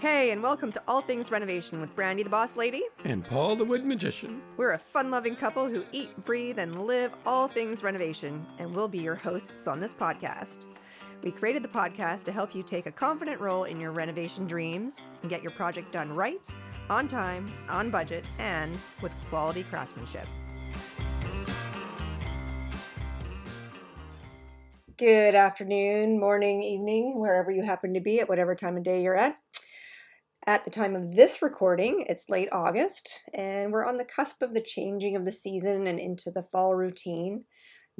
Hey, and welcome to All Things Renovation with Brandy the Boss Lady. And Paul the Wood Magician. We're a fun loving couple who eat, breathe, and live all things renovation, and we'll be your hosts on this podcast. We created the podcast to help you take a confident role in your renovation dreams and get your project done right, on time, on budget, and with quality craftsmanship. Good afternoon, morning, evening, wherever you happen to be at whatever time of day you're at. At the time of this recording, it's late August, and we're on the cusp of the changing of the season and into the fall routine.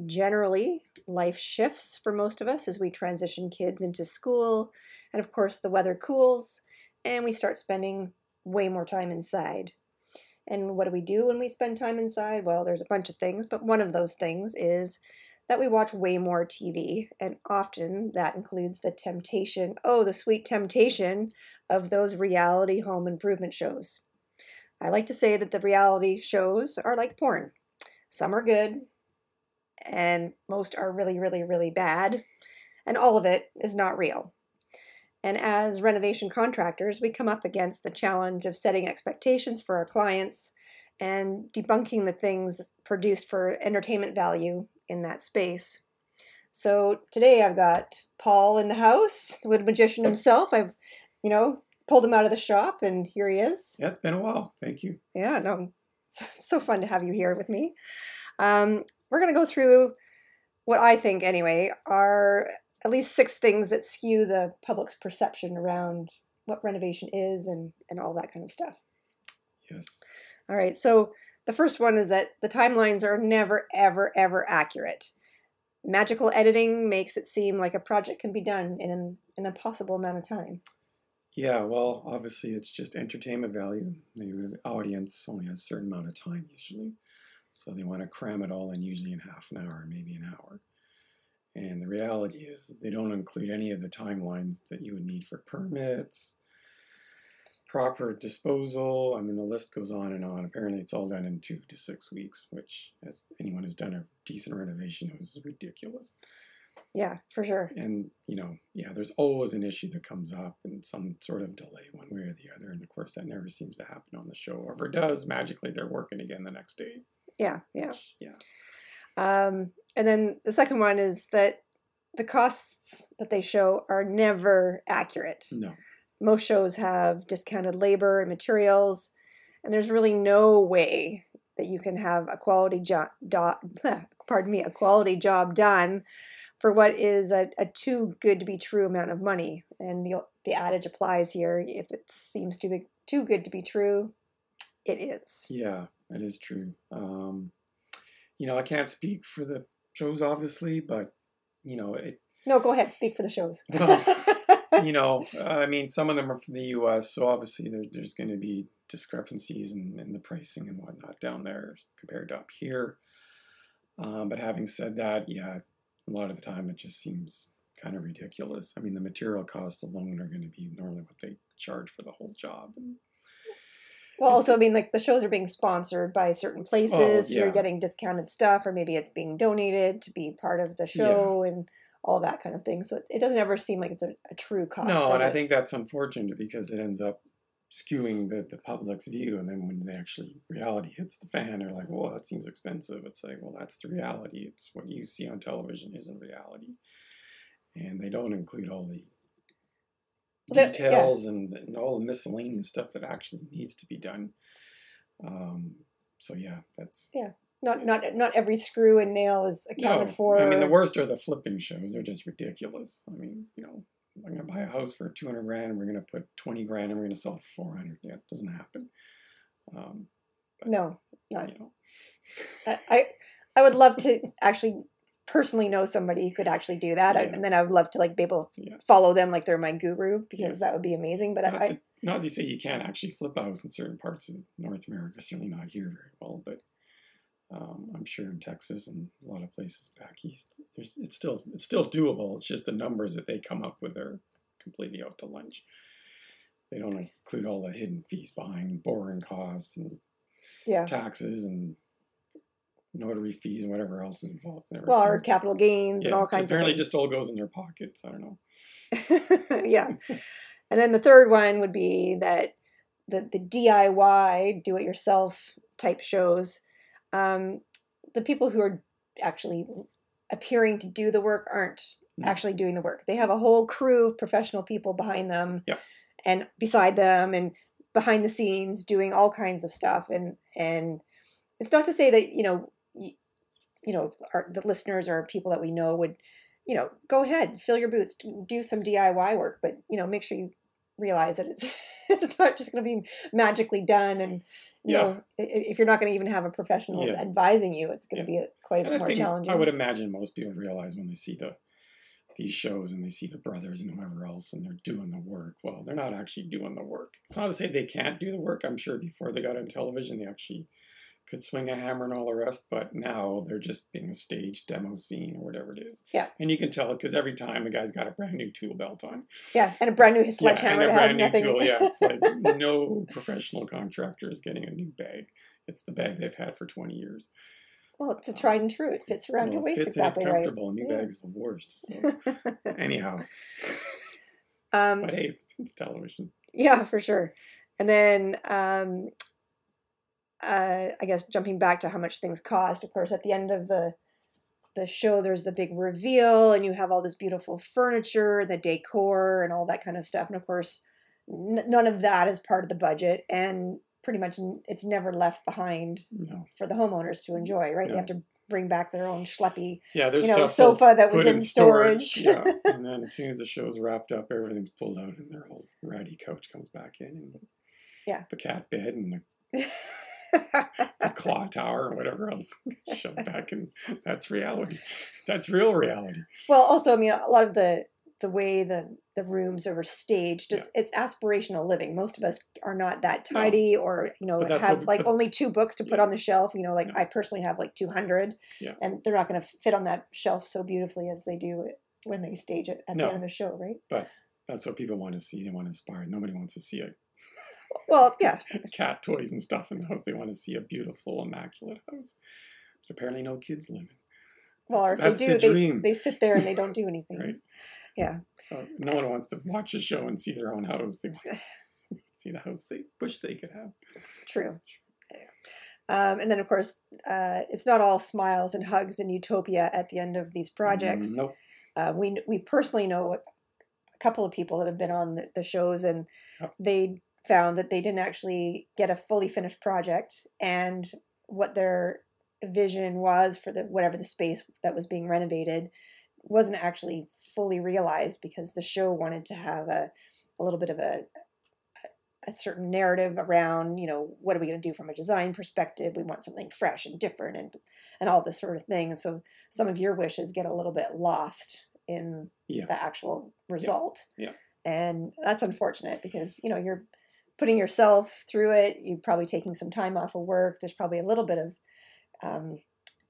Generally, life shifts for most of us as we transition kids into school, and of course, the weather cools, and we start spending way more time inside. And what do we do when we spend time inside? Well, there's a bunch of things, but one of those things is that we watch way more TV, and often that includes the temptation oh, the sweet temptation of those reality home improvement shows. I like to say that the reality shows are like porn. Some are good, and most are really, really, really bad, and all of it is not real. And as renovation contractors, we come up against the challenge of setting expectations for our clients and debunking the things produced for entertainment value in that space. So today I've got Paul in the house, the wood magician himself. I've you know, pulled him out of the shop, and here he is. Yeah, it's been a while. Thank you. Yeah, no, so, it's so fun to have you here with me. Um, we're going to go through what I think, anyway, are at least six things that skew the public's perception around what renovation is and, and all that kind of stuff. Yes. All right, so the first one is that the timelines are never, ever, ever accurate. Magical editing makes it seem like a project can be done in an, in a possible amount of time. Yeah, well, obviously it's just entertainment value. The audience only has a certain amount of time usually. So they want to cram it all in usually in half an hour, maybe an hour. And the reality is they don't include any of the timelines that you would need for permits, proper disposal. I mean, the list goes on and on. Apparently, it's all done in two to six weeks, which, as anyone who's done a decent renovation knows, is ridiculous. Yeah, for sure. And, you know, yeah, there's always an issue that comes up and some sort of delay one way or the other. And of course, that never seems to happen on the show. Or if it does, magically they're working again the next day. Yeah, yeah. Yeah. Um, and then the second one is that the costs that they show are never accurate. No. Most shows have discounted labor and materials, and there's really no way that you can have a quality job, do- pardon me, a quality job done for what is a, a too good to be true amount of money. And the, the adage applies here if it seems too, big, too good to be true, it is. Yeah, that is true. Um, you know, I can't speak for the shows, obviously, but, you know, it. No, go ahead, speak for the shows. Well, you know, I mean, some of them are from the U.S., so obviously there, there's going to be discrepancies in, in the pricing and whatnot down there compared to up here. Um, but having said that, yeah, a lot of the time it just seems kind of ridiculous. I mean, the material costs alone are going to be normally what they charge for the whole job. And, well, also, I mean, like the shows are being sponsored by certain oh, places. Oh, so You're getting discounted stuff, or maybe it's being donated to be part of the show and all that kind of thing. So it, it doesn't ever seem like it's a, a true cost. no, and I think that's unfortunate because it ends up skewing the, the public's view. And then when they actually reality hits the fan, they're like, well, that seems expensive. It's like, well, that's the reality. It's what you see on television isn't reality. And they don't include all the they're- yeah. details and, and all the miscellaneous stuff that actually needs to be done. Um, so yeah, that's Yeah. not not not every screw and nail is accounted no, for. I mean, the worst are the flipping shows. They're just ridiculous. I mean, you know, I'm going to buy a house for 200 grand and we're going to put 20 grand and we're going to sell it for 400. Yeah, it doesn't happen. Um, no, no. you know, I I- would love to actually personally know somebody who could actually do that, Yeah. and then I would love to like be able to Yeah. follow them like they're my guru because that would be amazing. But not, I, that, not to say you can't actually flip a house in certain parts of North America, certainly not here very well, but um, I'm sure in Texas and a lot of places back east, there's, it's still it's still doable. It's just the numbers that they come up with are completely out to lunch. They don't include all the hidden fees behind borrowing costs and yeah, taxes and notary fees and whatever else is involved there. well, or capital gains and all kinds of things. apparently just all goes in their pockets. I don't know. yeah, And then the third one would be that the the DIY, do it yourself type shows. Um, the people who are actually appearing to do the work aren't No. actually doing the work. They have a whole crew of professional people behind them Yeah. and beside them and behind the scenes doing all kinds of stuff and and it's not to say that you know you, you know our, the listeners or people that we know would you know go ahead fill your boots do some diy work but you know make sure you realize that it's it's not just going to be magically done and you Yeah. know if you're not going to even have a professional Yeah. advising you it's going to be a, quite a I more challenging I would imagine most people realize when they see the these shows and they see the brothers and whoever else and they're doing the work. Well, they're not actually doing the work. It's not to say they can't do the work. I'm sure before they got on television they actually could swing a hammer and all the rest, but now they're just being a stage demo scene or whatever it is. Yeah. And you can tell it because every time the guy's got a brand new tool belt on. yeah and a brand new Yeah, and a brand new nothing tool. Yeah, it's like no professional contractor is getting a new bag. It's the bag they've had for 20 years. well it's a tried and true it fits around Well, your waist fits exactly it's right comfortable. New Yeah. bag's the worst. So. Anyhow, um, but hey, it's, it's television. Yeah, for sure. And then um, uh, I guess jumping back to how much things cost. Of course, at the end of the the show, there's the big reveal, and you have all this beautiful furniture, the decor, and all that kind of stuff. And of course, n- none of that is part of the budget, and pretty much n- it's never left behind No. for the homeowners to enjoy. Right? They have to bring back their own schleppy, Yeah, there's you know, sofa that was put in storage. yeah, and then as soon as the show's wrapped up, everything's pulled out, and their whole ratty couch comes back in, and Yeah. the cat bed and the, the claw tower or whatever else shoved back, and that's reality. That's real reality. Well, also, I mean, a lot of the the way the the rooms are staged, just it's aspirational living. Most of us are not that No. tidy, or you know, have like but- only two books to put Yeah. on the shelf. You know, like Yeah. I personally have like two hundred, Yeah. and they're not going to fit on that shelf so beautifully as they do when they stage it at No. the end of the show, right? But that's what people want to see. They want to inspire. Nobody wants to see a Well, yeah, cat toys and stuff in the house. They want to see a beautiful, immaculate house. But apparently, no kids live in. well, or if That's they the do, they, dream. they sit there and they don't do anything. Right. Yeah. So no one wants to watch a show and see their own house. They want to see the house they wish they could have. True. Um, and then, of course, uh, it's not all smiles and hugs and utopia at the end of these projects. Nope. Uh, we we personally know a couple of people that have been on the, the shows, and Yep. they found that they didn't actually get a fully finished project, and what their vision was for the whatever the space that was being renovated wasn't actually fully realized because the show wanted to have a, a little bit of a a certain narrative around you know what are we going to do from a design perspective we want something fresh and different and and all this sort of thing and so some of your wishes get a little bit lost in Yeah. the actual result Yeah. and that's unfortunate because you know you're putting yourself through it you're probably taking some time off of work there's probably a little bit of um,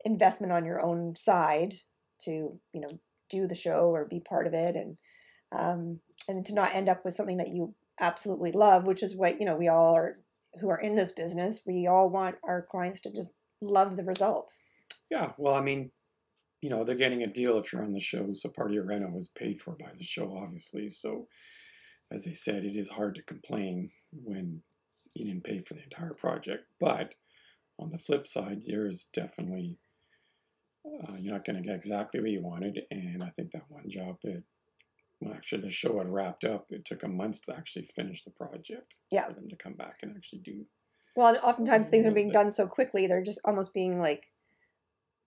investment on your own side to you know do the show or be part of it and um, and to not end up with something that you absolutely love which is what you know we all are who are in this business we all want our clients to just love the result Yeah. Well, I mean, you know, they're getting a deal if you're on the show. So part of your reno is paid for by the show, obviously. So, as they said, it is hard to complain when you didn't pay for the entire project. But on the flip side, there is definitely uh, you're not going to get exactly what you wanted. And I think that one job that well, after the show had wrapped up, it took a month to actually finish the project. Yeah. For them to come back and actually do. well and oftentimes things are being done so quickly they're just almost being like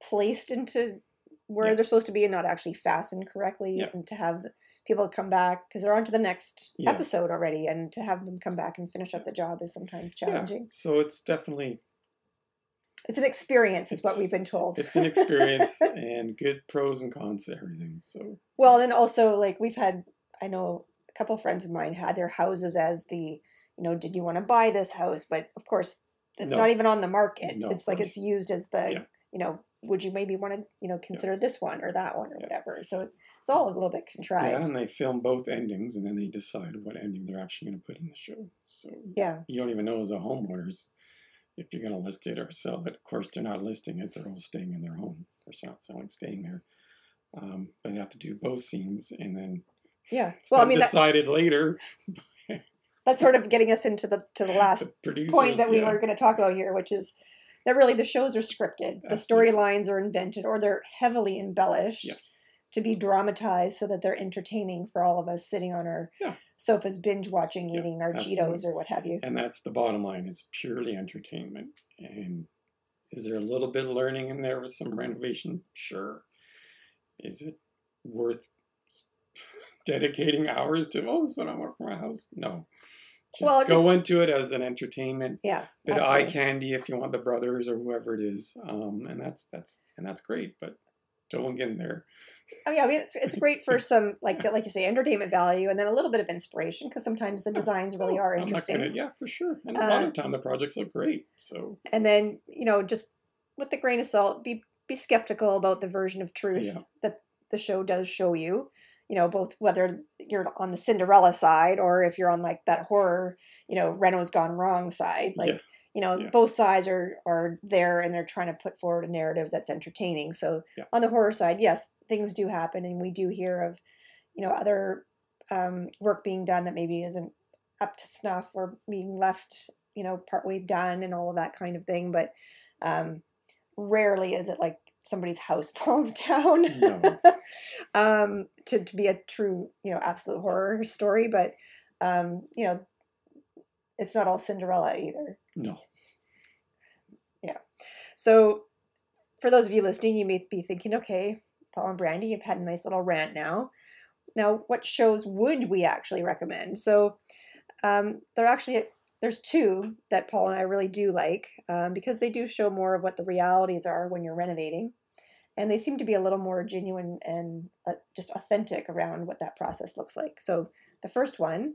placed into where Yeah. they're supposed to be and not actually fastened correctly Yeah. and to have the people come back because they're on to the next Yeah. episode already and to have them come back and finish up the job is sometimes challenging Yeah. So it's definitely it's an experience is what we've been told it's an experience and good pros and cons to everything. So Well, and also like we've had, I know a couple friends of mine had their houses as the, you know, did you want to buy this house? But of course, it's No. not even on the market. No, it's like it's used as the, Yeah. you know, would you maybe want to, you know, consider this one or that one or Yeah. whatever. So it's all a little bit contrived. yeah, and they film both endings, and then they decide what ending they're actually going to put in the show. So Yeah. you don't even know as a homeowners if you're going to list it or sell it. Of course, they're not listing it; they're all staying in their home. Of course, they're not selling, staying there. Um, but they have to do both scenes, and then Yeah. Well, I mean, that, decided later. that's sort of getting us into the to the last The point that we yeah. were going to talk about here, which is that really the shows are scripted, the storylines are invented, or they're heavily embellished Yeah. to be dramatized so that they're entertaining for all of us sitting on our Yeah. sofas, binge watching, Yeah, eating our absolutely. Cheetos or what have you. And that's the bottom line. It's purely entertainment. And is there a little bit of learning in there with some renovation? Sure. Is it worth dedicating hours to, oh, this is what I want for my house? No. Just Well, go into it as an entertainment Yeah, bit of eye candy if you want the brothers or whoever it is. Um, and that's that's and that's great, but don't get in there. Oh yeah, I mean it's, it's great for some like like you say entertainment value and then a little bit of inspiration because sometimes the Yeah. designs really Oh, are interesting. gonna, yeah, for sure. And a lot Uh, of time the projects look great. So and then you know just with the grain of salt be be skeptical about the version of truth Yeah. that the show does show you you know both whether you're on the cinderella side or if you're on like that horror you know reno's gone wrong side like Yeah. you know Yeah. both sides are are there and they're trying to put forward a narrative that's entertaining so Yeah. on the horror side yes things do happen and we do hear of you know other um, work being done that maybe isn't up to snuff or being left you know partway done and all of that kind of thing but um, rarely is it like somebody's house falls down No. um, to, to be a true you know absolute horror story but um, you know it's not all cinderella either no. Yeah. So for those of you listening you may be thinking okay paul and brandy you've had a nice little rant now now what shows would we actually recommend so um, there actually there's two that paul and i really do like um, because they do show more of what the realities are when you're renovating and they seem to be a little more genuine and uh, just authentic around what that process looks like so the first one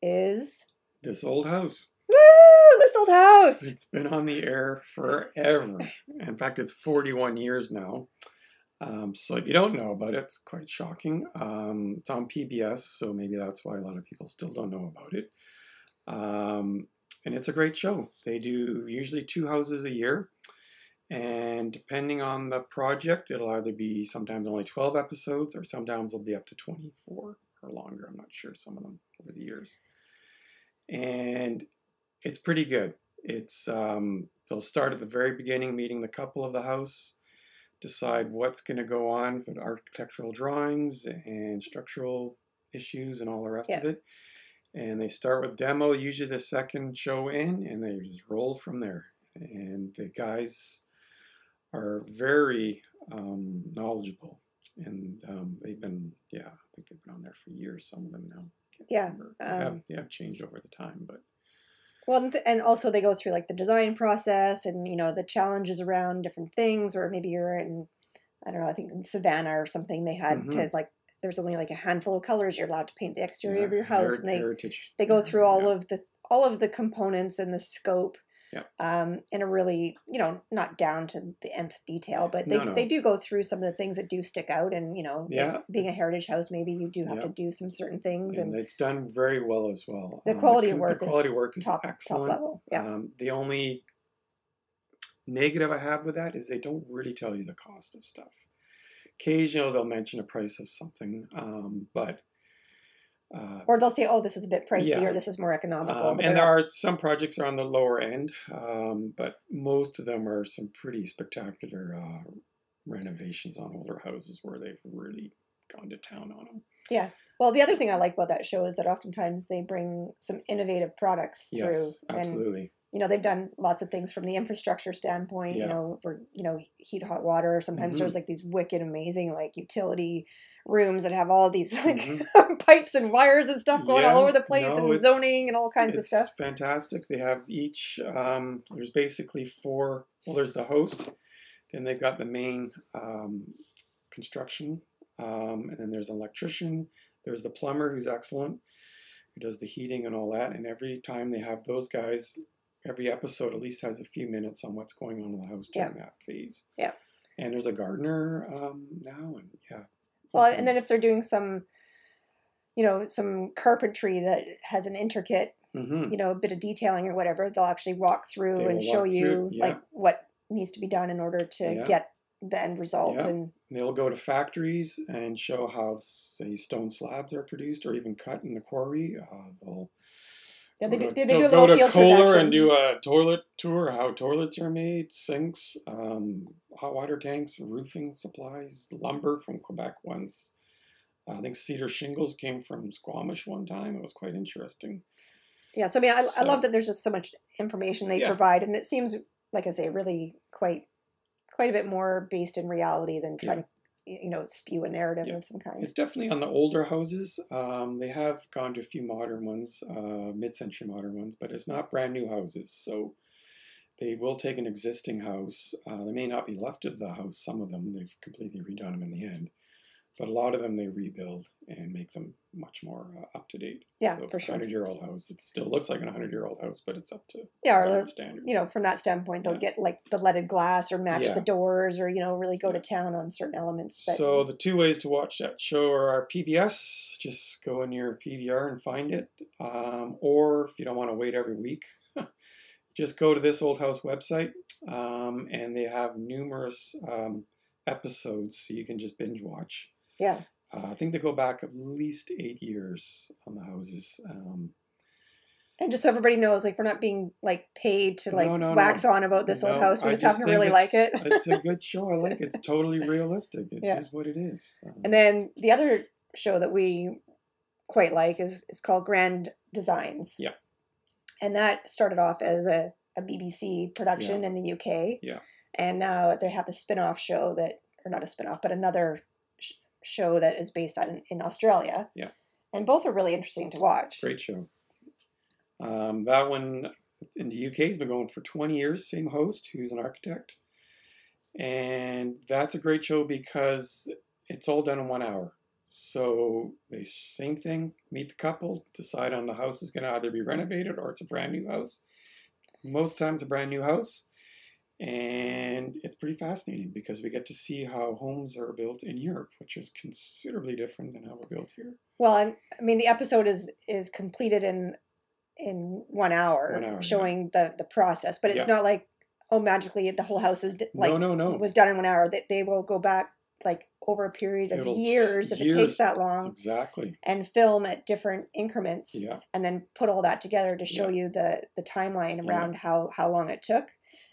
is This old house. woo this old house It's been on the air forever. In fact, it's 41 years now. Um, so if you don't know about it, it's quite shocking. Um, it's on PBS, so maybe that's why a lot of people still don't know about it. Um, and it's a great show. They do usually two houses a year. And depending on the project, it'll either be sometimes only 12 episodes or sometimes it'll be up to 24 or longer. I'm not sure, some of them over the years. And it's pretty good. It's um, they'll start at the very beginning, meeting the couple of the house, decide what's going to go on with the architectural drawings and structural issues and all the rest of it. And they start with demo, usually the second show in, and they just roll from there. And the guys are very um, knowledgeable, and um, they've been, yeah, I think they've been on there for years. Some of them now. Yeah, remember. They have um, they have changed over the time, but Well, and also they go through like the design process and you know the challenges around different things, or maybe you're in, I don't know, I think in Savannah or something. They had Mhm. to like there's only like a handful of colors you're allowed to paint the exterior of your house, heri- and they heritage. they go through all yeah. of the all of the components and the scope. Yeah. Um, in a really, you know, not down to the nth detail, but they, No, no. they do go through some of the things that do stick out. And, you know, like, Yeah. being a heritage house, maybe you do have Yeah. to do some certain things. and And, it's done very well as well. The Um, quality of con- work the quality of work is top- top level, yeah. Um, the only negative I have with that is they don't really tell you the cost of stuff. Occasionally they'll mention a price of something, um, but uh, or they'll say, oh, this is a bit pricey Yeah. or this is more economical. um, and there are some projects are on the lower end, um, but most of them are some pretty spectacular uh, renovations on older houses where they've really gone to town on them. Yeah. Well, the other thing I like about that show is that oftentimes they bring some innovative products through. Yes, And, absolutely. You know, they've done lots of things from the infrastructure standpoint, you know, for, you know, heat, hot water. Sometimes Mhm. there's like these wicked, amazing, like utility rooms that have all these like Mhm. pipes and wires and stuff going all over the place no, and zoning and all kinds of stuff. Fantastic. They have each. Um, there's basically four. Well, there's the host, then they've got the main um, construction, um, and then there's an electrician. There's the plumber who's excellent, who does the heating and all that. And every time they have those guys, every episode at least has a few minutes on what's going on in the house during that phase. Yeah. And there's a gardener um, now, and yeah. Well, and then if they're doing some, you know, some carpentry that has an intricate, hmm you know, a bit of detailing or whatever, they'll actually walk through They and show you through, yeah. like what needs to be done in order to Yeah. get the end result. Yeah. And They'll go to factories and show how, say, stone slabs are produced or even cut in the quarry. Uh, they'll yeah, they, to, they, do a go to Kohler and do a toilet tour, how toilets are made, sinks, um, hot water tanks, roofing supplies, lumber from Quebec once. I think cedar shingles came from Squamish one time. It was quite interesting. Yeah, so I mean, I, I love that there's just so much information they Yeah. provide, and it seems, like I say, really quite quite a bit more based in reality than trying to, y- you know, spew a narrative Yeah. of some kind. It's definitely on the older houses. Um, they have gone to a few modern ones, uh, mid-century modern ones, but it's not brand new houses. So they will take an existing house. Uh, they may not be left of the house. Some of them they've completely redone them in the end, but a lot of them they rebuild and make them much more uh, up to date. Yeah, so if for it's a sure. hundred-year-old house. It still looks like a hundred-year-old house, but it's up to Yeah, or standards. you know, from that standpoint, they'll Yeah. get like the leaded glass or match Yeah. the doors, or you know, really go to town on certain elements. That, So the two ways to watch that show are our PBS. Just go in your PVR and find it. Um, or if you don't want to wait every week, just go to this old house website, um, and they have numerous um, episodes, so you can just binge watch. Yeah, Uh, I think they go back at least eight years on the houses. Um, and just so everybody knows, like we're not being like paid to like No, no, wax no. on about this old house. We I just happen to really like it. it's a good show. I like it. It's totally realistic. It is Yeah. what it is. Um, And then the other show that we quite like is it's called Grand Designs. Yeah. And that started off as a, a BBC production in the UK. Yeah. And now they have a spin-off show that, or not a spin-off, but another show that is based on in Australia. Yeah. And both are really interesting to watch. Great show. Um, that one in the UK has been going for 20 years. Same host, who's an architect, and that's a great show because it's all done in one hour. So they same thing, meet the couple, decide on the house is going to either be renovated or it's a brand new house. Most times, a brand new house, and it's pretty fascinating because we get to see how homes are built in Europe, which is considerably different than how we're built here. Well, I'm, I mean, the episode is is completed in in one hour, One hour, yeah. showing the the process, but it's Yeah. not like oh magically the whole house is like no, no, no. was done in one hour. That they will go back like over a period of It'll years if it takes that long Exactly. and film at different increments Yeah. and then put all that together to show you the the timeline Yeah. around how how long it took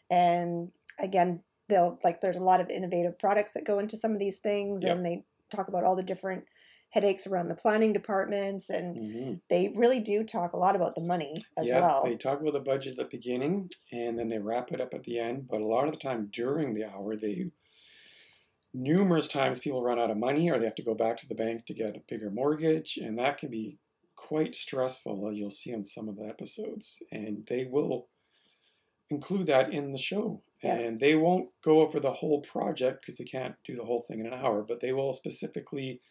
and again they'll like there's a lot of innovative products that go into some of these things Yeah. and they talk about all the different headaches around the planning departments and hmm they really do talk a lot about the money as yeah, well they talk about the budget at the beginning and then they wrap it up at the end. But a lot of the time during the hour, they numerous times people run out of money or they have to go back to the bank to get a bigger mortgage, and that can be quite stressful. as You'll see on some of the episodes, and they will include that in the show. Yeah. And they won't go over the whole project because they can't do the whole thing in an hour, but they will specifically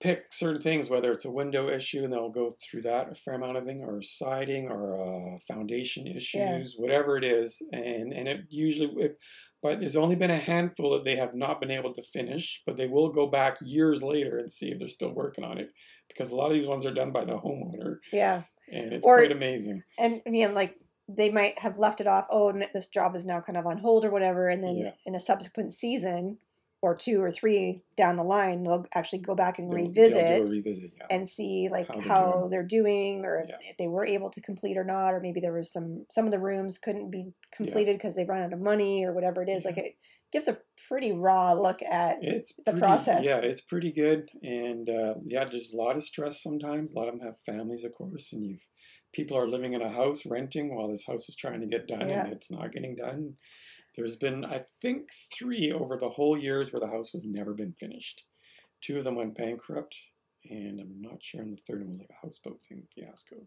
pick certain things, whether it's a window issue, and they'll go through that a fair amount of thing, or siding, or uh, foundation issues, whatever it is, and and it usually, it, but there's only been a handful that they have not been able to finish, but they will go back years later and see if they're still working on it, because a lot of these ones are done by the homeowner, yeah and it's Or- quite amazing. and I mean, like they might have left it off. Oh, this job is now kind of on hold or whatever, and then Yeah. in a subsequent season or two or three down the line, they'll actually go back and They'll- they'll revisit a revisit, yeah. and see like How how, they're doing. they're doing, or if Yeah. if they were able to complete or not, or maybe there was some some of the rooms couldn't be completed because they ran out of money or whatever it is. Like it gives a pretty raw look at It's the pretty, process. Yeah, it's pretty good, and uh, yeah, there's a lot of stress sometimes. A lot of them have families, of course, and you've people are living in a house renting while this house is trying to get done, Yeah. and it's not getting done. There's been, I think, three over the whole years where the house was never been finished. Two of them went bankrupt, and I'm not sure. And the third one was like a houseboat thing fiasco.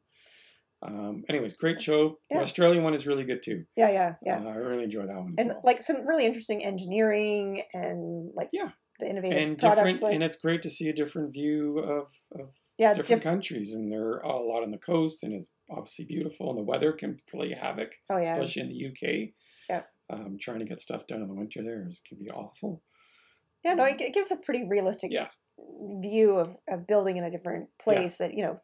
Um, anyways, great show. Yeah. The Australian one is really good too. yeah, yeah, yeah. Uh, I really enjoy that one. And well. like some really interesting engineering and like Yeah. the innovative and products. different, like, and it's great to see a different view of, of yeah, different diff- countries, and they're a lot on the coast, and it's obviously beautiful, and the weather can play havoc, oh yeah, especially in the UK. Yeah. Um, trying to get stuff done in the winter there is can be awful. yeah. No, it, it gives a pretty realistic Yeah. view of, of building in a different place that you know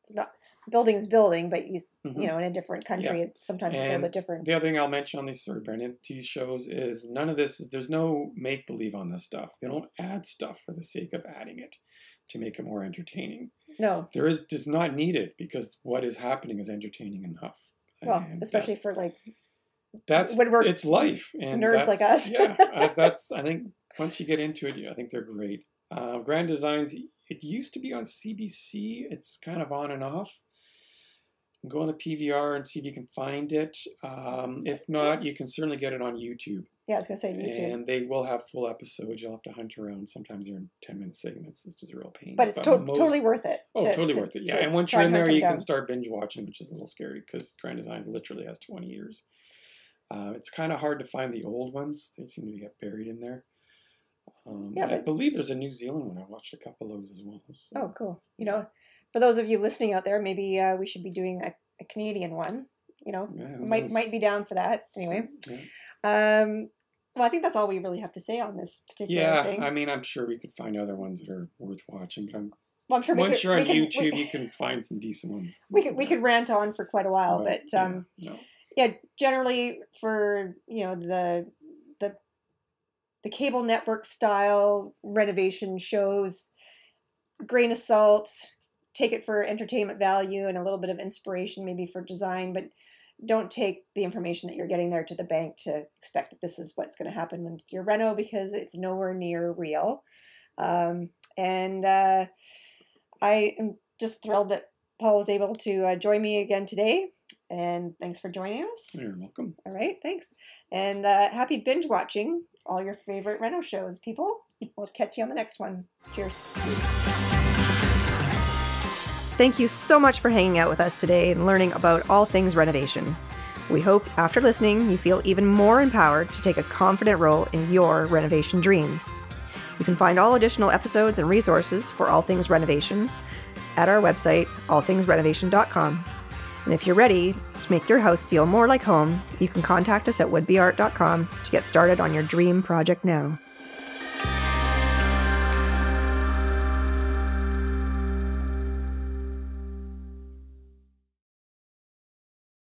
it's not building is building, but you Mhm. you know in a different country, it sometimes it's a little bit different. The other thing I'll mention on these sort of brand TV shows is none of this is there's no make believe on this stuff. They don't add stuff for the sake of adding it to make it more entertaining. No, There is does not need it because what is happening is entertaining enough. well, And that- especially for like that's when we're it's life and nerds like us. yeah, I, that's I think once you get into it, I think they're great. Uh, Grand Designs. It used to be on CBC. It's kind of on and off. Go on the PVR and see if you can find it. Um, if not, you can certainly get it on YouTube, yeah, I was gonna say YouTube, and they will have full episodes. You'll have to hunt around. Sometimes they're in ten minute segments, which is a real pain. but it's to- most- totally worth it. Oh, to- totally to- worth it. Yeah, and once you're in there, you down. can start binge watching, which is a little scary because Grand Design literally has 20 years. Uh, it's kind of hard to find the old ones; they seem to get buried in there. Um, Yeah, and I believe there's a New Zealand one. I watched a couple of those as well. so- Oh, cool. You know, for those of you listening out there, maybe uh, we should be doing a, a Canadian one. You know, yeah, might knows? might be down for that. Anyway, Yeah. um, well, I think that's all we really have to say on this particular Yeah, thing. I mean, I'm sure we could find other ones that are worth watching. But I'm, well, I'm sure once could, you're on YouTube, we, you can find some decent ones. we could we could rant on for quite a while, Right, but um, yeah, no. yeah, generally for you know the the the cable network style renovation shows, grain of salt, take it for entertainment value and a little bit of inspiration maybe for design, but don't take the information that you're getting there to the bank to expect that this is what's going to happen with your reno because it's nowhere near real. Um, and uh, I am just thrilled that Paul was able to uh, join me again today. And thanks for joining us. You're welcome. All right, thanks. And uh, happy binge watching all your favorite Reno shows, people. We'll catch you on the next one. Cheers. Thank you so much for hanging out with us today and learning about all things renovation. We hope after listening, you feel even more empowered to take a confident role in your renovation dreams. You can find all additional episodes and resources for all things renovation at our website, allthingsrenovation.com. And if you're ready to make your house feel more like home, you can contact us at woodbeart.com to get started on your dream project now.